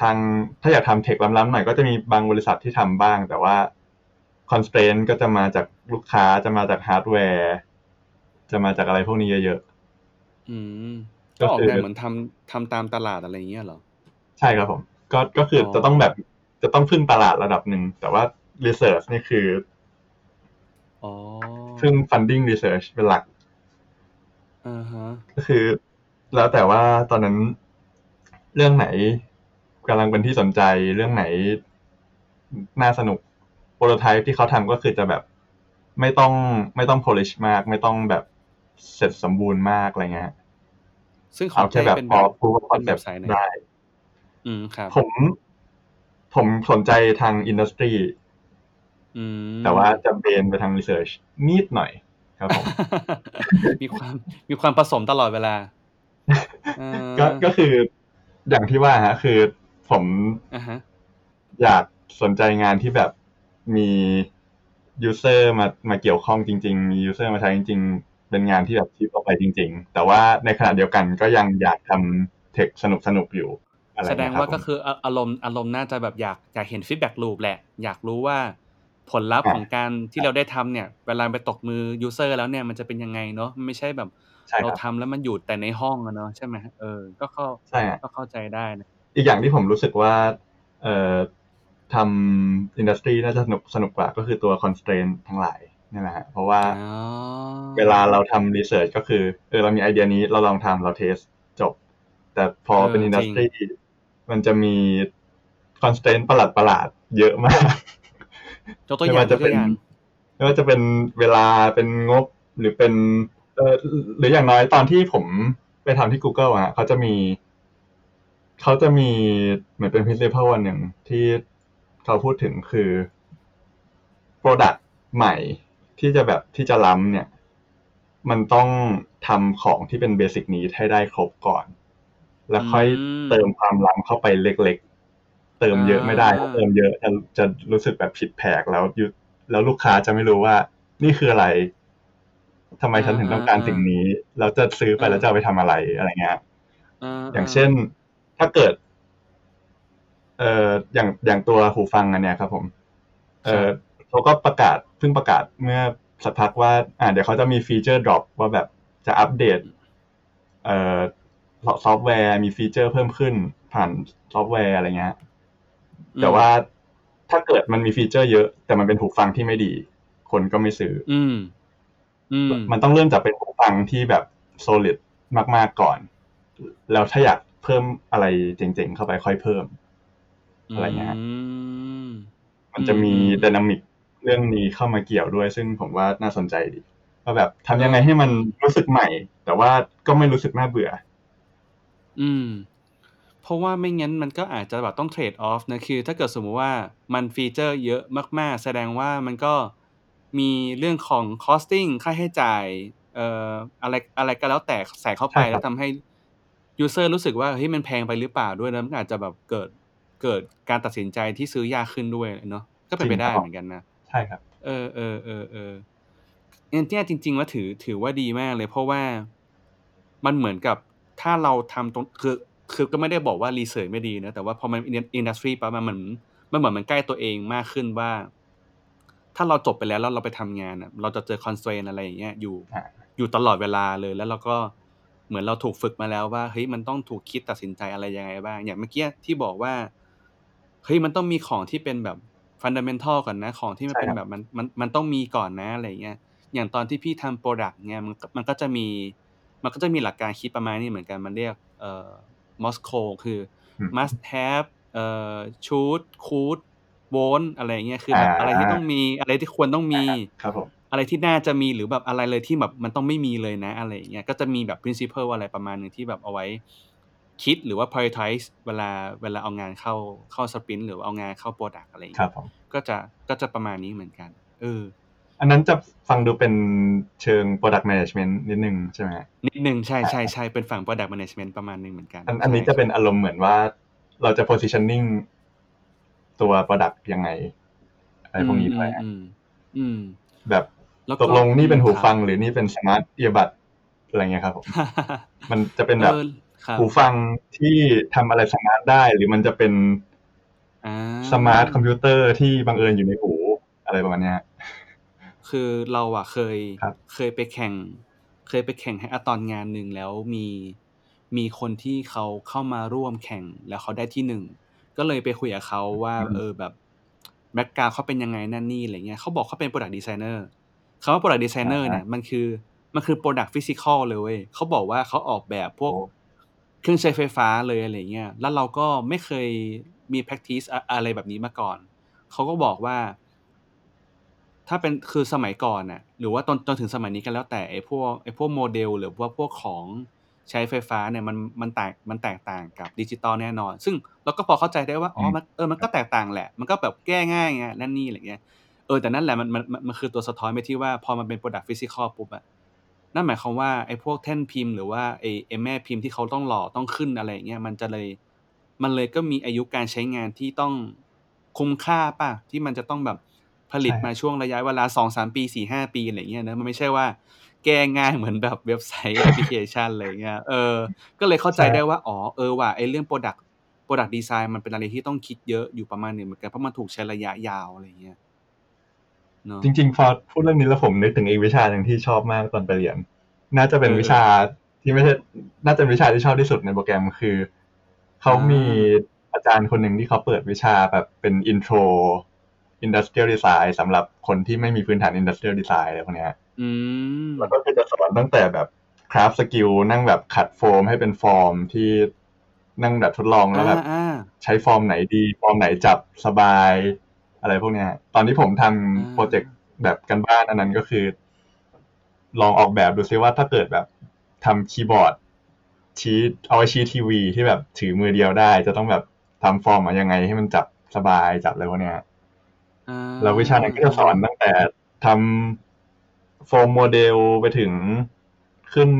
ทางถ้าอยากทำ tech ล้ำๆหน่อยก็จะมีบางบริษัทที่ทำบ้าง แต่ว่าconstraint ก็จะมาจากลูกค้าจะมาจากฮาร์ดแวร์จะมาจากอะไรพวกนี้เยอะๆอืมก็ออกแบบเหมือนทำทำตามตลาดอะไรเงี้ยเหรอ ใช่ครับผม ก็ก็คือจะต้องแบบจะต้องพึ่งตลาดระดับหนึ่ง แต่ว่า research นี่คือซึ่ง funding research เป็นหลักอ่าฮะก็คือ แล้วแต่ว่าตอนนั้น เรื่องไหนกำลังเป็นที่สนใจเรื่องไหนน่าสนุก prototype ที่เขาทำก็คือจะแบบไม่ต้องไม่ต้อง polish มาก ไม่ต้องแบบเสร็จสมบูรณ์มากอะไรเงี้ยซึ่งขอแค่แบบพอพูดคอนเซ็ปต์ได้อืมครับ ผม ผมสนใจทาง industry แต่ว่าจะเบนไปทาง research นิดหน่อย ครับผม มีความมีความผสมตลอดเวลา ก็ก็คือ อย่างที่ว่าฮะ คือผมอยากสนใจงานที่แบบมี user มามาเกี่ยวข้องจริง ๆ มี user มาใช้จริง ๆ เป็นงานที่แบบ ship ออกไปจริง ๆ แต่ว่าในขณะเดียวกันก็ยังอยากทำ tech สนุกสนุกอยู่แสดงว่าก็คืออารมณ์อารมณ์น่าจะแบบอยากอยากเห็น feedback loop แหละ อยากรู้ว่าผลลัพธ์ของการที่เราได้ทำเนี่ย เวลาไปตกมือ user แล้วเนี่ยมันจะเป็นยังไงเนาะไม่ใช่แบบ เราทำแล้วมันอยู่แต่ในห้องอะเนาะใช่ไหมเออ ก็เข้าก็เข้าใจได้นะอีกอย่างที่ผมรู้สึกว่า เอ่อทำ industry น่าจะสนุกสนุกกว่าก็คือตัวคอนส t r a i n ทั้งหลายนี่แหละฮะเพราะว่าเวลาเราทำ research ก็คือเออเรามีไอเดียนี้เราลองทำเรา test จบ แต่พอเป็น industry มันจะมี constraint ประหลาดประหลาดเยอะมากไม่ว่าจะเป็นไม่ว่าจะเป็นเวลาเป็นงบหรือเป็น เออหรืออย่างน้อยตอนที่ผมไปทำที่ Google อะเขาจะมี เขาจะมีเหมือนเป็น principle อันหนึ่งที่เขาพูดถึงคือ product ใหม่ที่จะแบบที่จะล้ำเนี่ย มันต้องทำของที่เป็นเบสิกนี้ให้ได้ครบก่อน แล้วค่อยเติมความล้ำเข้าไปเล็กๆ เติมเยอะไม่ได้เติมเยอะจะจะรู้สึกแบบผิดแผกแล้วยุแล้วลูกค้าจะไม่รู้ว่า นี่คืออะไร ทำไมฉันถึงต้องการสิ่งนี้แล้วจะซื้อไปแล้วจะเอาไปทำอะไรอะไรเงี้ยอย่างเช่น ถ้าเกิด เอ่ออย่างอย่างตัวหูฟังอันเนี้ยครับผม เอ่อเขาก็ประกาศเพิ่งประกาศเมื่อสักพักว่า อ่า เดี๋ยวเขาจะมี feature drop ว่าแบบจะอัปเดต เอ่อซอฟต์แวร์มี feature เพิ่มขึ้น ผ่านซอฟต์แวร์อะไรเงี้ยแต่ว่าถ้าเกิดมันมี feature เยอะ แต่มันเป็นหูฟังที่ไม่ดี คนก็ไม่ซื้อ อืมอื มมันต้องเริ่มจากเป็นหูฟังที่แบบ solid มาก ๆก่อน แล้วถ้าอยากเพิ่มอะไรเจ๋งๆเข้าไปค่อยเพิ่ม อะไรเงี้ยมันจะมี dynamic เรื่องนี้เข้ามาเกี่ยวด้วย ซึ่งผมว่าน่าสนใจดีว่าแบบทำยังไงให้มันรู้สึกใหม่ แต่ว่าก็ไม่รู้สึกน่าเบื่อ อืม เพราะว่าไม่งั้นมันก็อาจจะแบบต้อง trade-off นะคือ ถ้าเกิดสมมุติว่ามัน feature เยอะมาก ๆ แสดงว่ามันก็ มีเรื่องของ costing ค่าใช้จ่ายเอ่ออะไรอะไรก็แล้วแต่ใส่เข้าไปแล้วทำให้ user รู้สึกว่าเฮ้ยมันแพงไปหรือเปล่าด้วยแล้วมันอาจจะแบบเกิดเกิดการตัดสินใจที่ซื้อยากขึ้นด้วยเนาะก็เป็นไปได้เหมือนกันนะใช่ครับ เออเออเออเออเนี่ยจริง ๆ ว่าถือถือว่าดีมากเลยเพราะว่ามันเหมือนกับถ้าเราทำตรงคือคือก็ไม่ได้บอกว่า research ไม่ดีนะแต่ว่าพอมัน industry ปั๊บมันเหมือนมันเหมือนมันใกล้ตัวเองมากขึ้นว่า ถ้าเราจบไปแล้วแล้วเราไปทำงานอะเราจะเจอ constraint อะไรอย่างเงี้ยอยู่อยู่ตลอดเวลาเลยแล้วเราก็เหมือนเราถูกฝึกมาแล้วว่าเฮ้ยมันต้องถูกคิดตัดสินใจอะไรยังไงบ้างอย่างเมื่อกี้ที่บอกว่าเฮ้ยมันต้องมีของที่เป็นแบบ fundamental ก่อนนะ ของที่มันเป็นแบบมันมันมันต้องมีก่อนนะอะไรเงี้ยอย่างตอนที่พี่ทำ product เนี่ยมันมันก็จะมี มันก็จะมีหลักการคิดประมาณนี้เหมือนกันมันเรียกเอ่อ MoSCoW คือ must have เอ่อ should could won't อะไรเงี้ยคือแบบอะไรที่ต้องมีอะไรที่ควรต้องมีครับผมอะไรที่น่าจะมีหรือแบบอะไรเลยที่แบบมันต้องไม่มีเลยนะอะไรเงี้ยก็จะมีแบบ principle อะไรประมาณหนึ่งที่แบบเอาไว้คิดหรือว่า prioritize เวลาเวลาเอางานเข้าเข้า sprint หรือเอางานเข้า product อะไรอย่างเงี้ยก็จะก็จะประมาณนี้เหมือนกัน เออ อันนั้นจะฟังดูเป็นเชิง product management นิดนึงใช่ไหมนิดนึงใช่ใช่ใช่เป็นฝั่ง product management ประมาณนึงเหมือนกัน อันอันนี้จะเป็นอารมณ์เหมือนว่าเราจะ positioning ตัว product ยังไงอะไรพวกนี้ด้วยอืมแบบตกลงนี่เป็นหูฟังหรือนี่เป็น smart earbudอะไรเงี้ยครับผมมันจะเป็นแบบหูฟังที่ทำอะไร smart ได้ หรือมันจะเป็น smart computer ที่บังเอิญอยู่ในหูอะไรประมาณนี้คือเราอะเคยเคยไปแข่ง เคยไปแข่ง hackathon งานหนึ่งแล้วมีมีคนที่เขาเข้ามาร่วมแข่งแล้วเขาได้ที่หนึ่ง ก็เลยไปคุยกับเขาว่า เออแบบ background เขาเป็นยังไงนั่นนี่อะไรเงี้ยเขาบอกเขาเป็น product designerคำว่า product designer เนี่ยมันคือมันคือ product physical เลยเว้ยเขาบอกว่าเขาออกแบบพวกเครื่องใช้ไฟฟ้าเลยอะไรเงี้ยแล้วเราก็ไม่เคยมี practice อะไรแบบนี้มาก่อนเขาก็บอกว่า ถ้าเป็นคือสมัยก่อนน่ะ หรือว่าตอนจนถึงสมัยนี้กันแล้วแต่ไอ้พวกไอ้พวกโมเดล หรือว่าพวกของ ใช้ไฟฟ้าเนี่ยมันมันแตกมันแตกต่างกับดิจิตอลแน่นอน ซึ่งเราก็พอเข้าใจได้ว่าอ๋อมันเออมันก็แตกต่างแหละ มันก็แบบแก้ง่ายไงนั่นนี่อะไรเงี้ยเออแต่นั่นแหละมันมันมันคือตัวสะท้อนไปที่ว่าพอมันเป็น product physical ปุ๊บอะนั่นหมายความว่าไอ้พวกแท่นพิมพ์หรือว่าไอ้แม่พิมพ์ที่เขาต้องหล่อต้องขึ้นอะไรเงี้ยมันจะเลยมันเลยก็มีอายุการใช้งานที่ต้องคุ้มค่าป่ะที่มันจะต้องแบบผลิตมาช่วงระยะเวลาสองสามปีสี่ห้าปีอะไรเงี้ยนะมันไม่ใช่ว่า แก้ง่ายเหมือนแบบเว็บไซต์แอปพลิเคชันอะไรเงี้ยเออ ก็เลยเข้าใจได้ว่าอ๋อเออว่ะไอ้เรื่อง product product design มันเป็นอะไรที่ต้องคิดเยอะอยู่ประมาณหนึ่งเหมือนกันเพราะมันถูกใช้ระยะยาวอะไรเงี้ยจริง ๆ พอพูดเรื่องนี้แล้วผมนึกถึงอีกวิชาหนึ่งที่ชอบมากตอนไปเรียน น่าจะเป็นวิชาที่ไม่ใช่น่าจะเป็นวิชาที่ชอบที่สุดในโปรแกรมคือเขามีอาจารย์คนหนึ่งที่เขาเปิดวิชาแบบเป็น intro industrial design สำหรับคนที่ไม่มีพื้นฐาน industrial design อะไรพวกนี้ แล้วก็จะสอนตั้งแต่แบบ craft skill นั่งแบบขัดโฟมให้เป็นฟอร์มที่นั่งแบบทดลองแล้วแบบใช้ฟอร์มไหนดี ฟอร์มไหนจับสบาย อะไรพวกนี้ตอนที่ผมทำ project แบบการบ้านอันนั้นก็คือ ลองออกแบบดูซิว่าถ้าเกิดแบบทำคีย์บอร์ด ชี้เอาไว้ชี้ทีวีที่แบบถือมือเดียวได้ จะต้องแบบทำฟอร์มมายังไงให้มันจับสบายจับอะไรพวกนี้แล้ววิชานั้นก็จะสอนตั้งแต่ทำ foam model ไปถึงขึ้น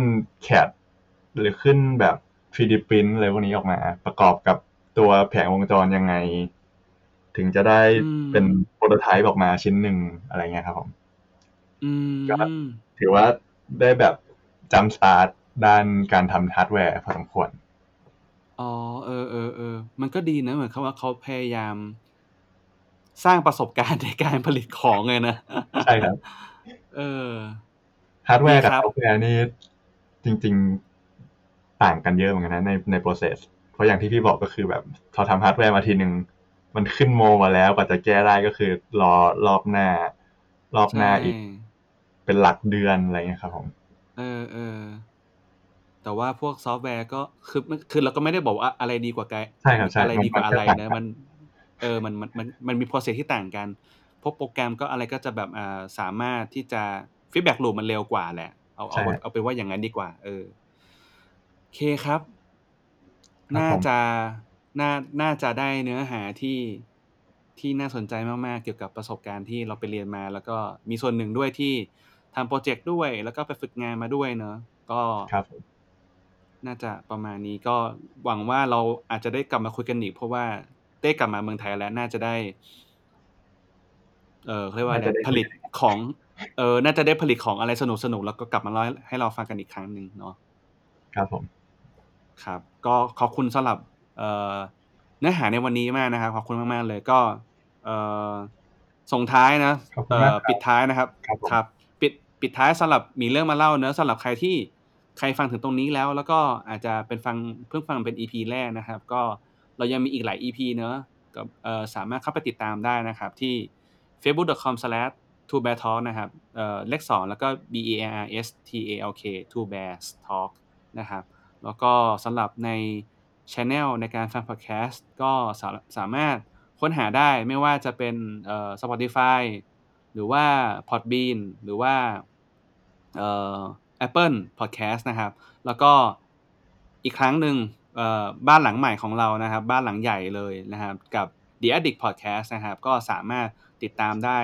CAD หรือขึ้นแบบ 3D print อะไรพวกนี้ออกมา ประกอบกับตัวแผงวงจรยังไง ถึงจะได้เป็น prototype ออกมาชิ้นหนึ่งอะไรเงี้ยครับผมก็ถือว่าได้แบบ jump start ด้านการทำฮาร์ดแวร์พอสมควร อ๋อ เออเออเออ มันก็ดีนะ เหมือนเขาว่าเขาพยายาม สร้างประสบการณ์ในการผลิตของเลยนะ ใช่ครับ เออฮาร์ดแวร์กับซอฟต์แวร์นี่จริง ๆ ต่างกันเยอะเหมือนกันนะในใน process เพราะอย่างที่พี่บอกก็คือแบบเขาทำฮาร์ดแวร์มาทีหนึ่งมันขึ้นโมมาแล้วกว่าจะแก้ได้ก็คือ รอรอบหน้า รอบหน้าอีก เป็นหลักเดือนอะไรเงี้ยครับผมเออเออแต่ว่าพวกซอฟต์แวร์ก็คือคือเราก็ไม่ได้บอกว่าอะไรดีกว่าไกใช่ครับใช่อะไรดีกว่าอะไรนะมัน เออมันมันมันมันมี process ที่ต่างกัน พวกโปรแกรมก็อะไรก็จะแบบอ่าสามารถที่จะ feedback loop มันเร็วกว่าแหละ เอาเอาเอาเป็นว่าอย่างนั้นดีกว่า เออโอเคครับ น่าจะน่าน่าจะได้เนื้อหาที่ที่น่าสนใจมากๆ เกี่ยวกับประสบการณ์ที่เราไปเรียนมา แล้วก็มีส่วนหนึ่งด้วยที่ทำ project ด้วย แล้วก็ไปฝึกงานมาด้วยเนอะก็ครับน่าจะประมาณนี้ก็หวังว่าเราอาจจะได้กลับมาคุยกันอีกเพราะว่าเต้กลับมาเมืองไทยแล้วน่าจะได้ เออเรียกว่าผลิตของเออน่าจะได้ผลิตของอะไรสนุกสนุกแล้วก็กลับมาเล่าให้เราฟังกันอีกครั้งหนึ่งเนาะครับผม ครับ ก็ขอบคุณสำหรับเอ่อเนื้อหาในวันนี้มากนะครับขอบคุณมากๆเลยก็ เอ่อส่งท้ายนะเอ่อปิดท้ายนะครับ ครับ ปิดปิดท้ายสำหรับมีเรื่องมาเล่าเนอะสำหรับใครที่ใครฟังถึงตรงนี้แล้ว แล้วก็อาจจะเป็นฟังเพิ่งฟังเป็น EP แรกนะครับ ก็เรายังมีอีกหลาย EP เนอะก็สามารถเข้าไปติดตามได้นะครับที่ facebook.com/2beartalk นะครับเอ่อเลขสองแล้วก็ b e a r s t a l k two bears talk นะครับแล้วก็สำหรับใน Channel ในการฟัง podcast ก็สาสามารถค้นหาได้ไม่ว่าจะเป็นเอ่อ Spotify หรือว่า Podbean หรือว่าเอ่อ Apple Podcast นะครับ แล้วก็อีกครั้งหนึ่งบ้านหลังใหม่ของเรานะครับ บ้านหลังใหญ่เลยนะครับ กับ The Addict Podcast นะครับ ก็สามารถ ติดตามได้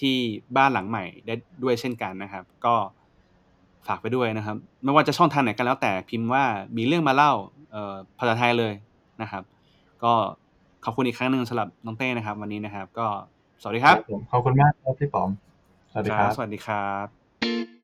ที่บ้านหลังใหม่ได้ด้วยเช่นกันนะครับ ก็ฝากไปด้วยนะครับ ไม่ว่าจะช่องทางไหนกันแล้วแต่พิมพ์ว่ามีเรื่องมาเล่าภาษาไทยเลยนะครับ ก็ขอบคุณอีกครั้งหนึ่งสำหรับน้องเต้นะครับ วันนี้นะครับ ก็สวัสดีครับขอบคุณมากครับพี่ป๋อมสวัสดีครับ สวัสดีครับ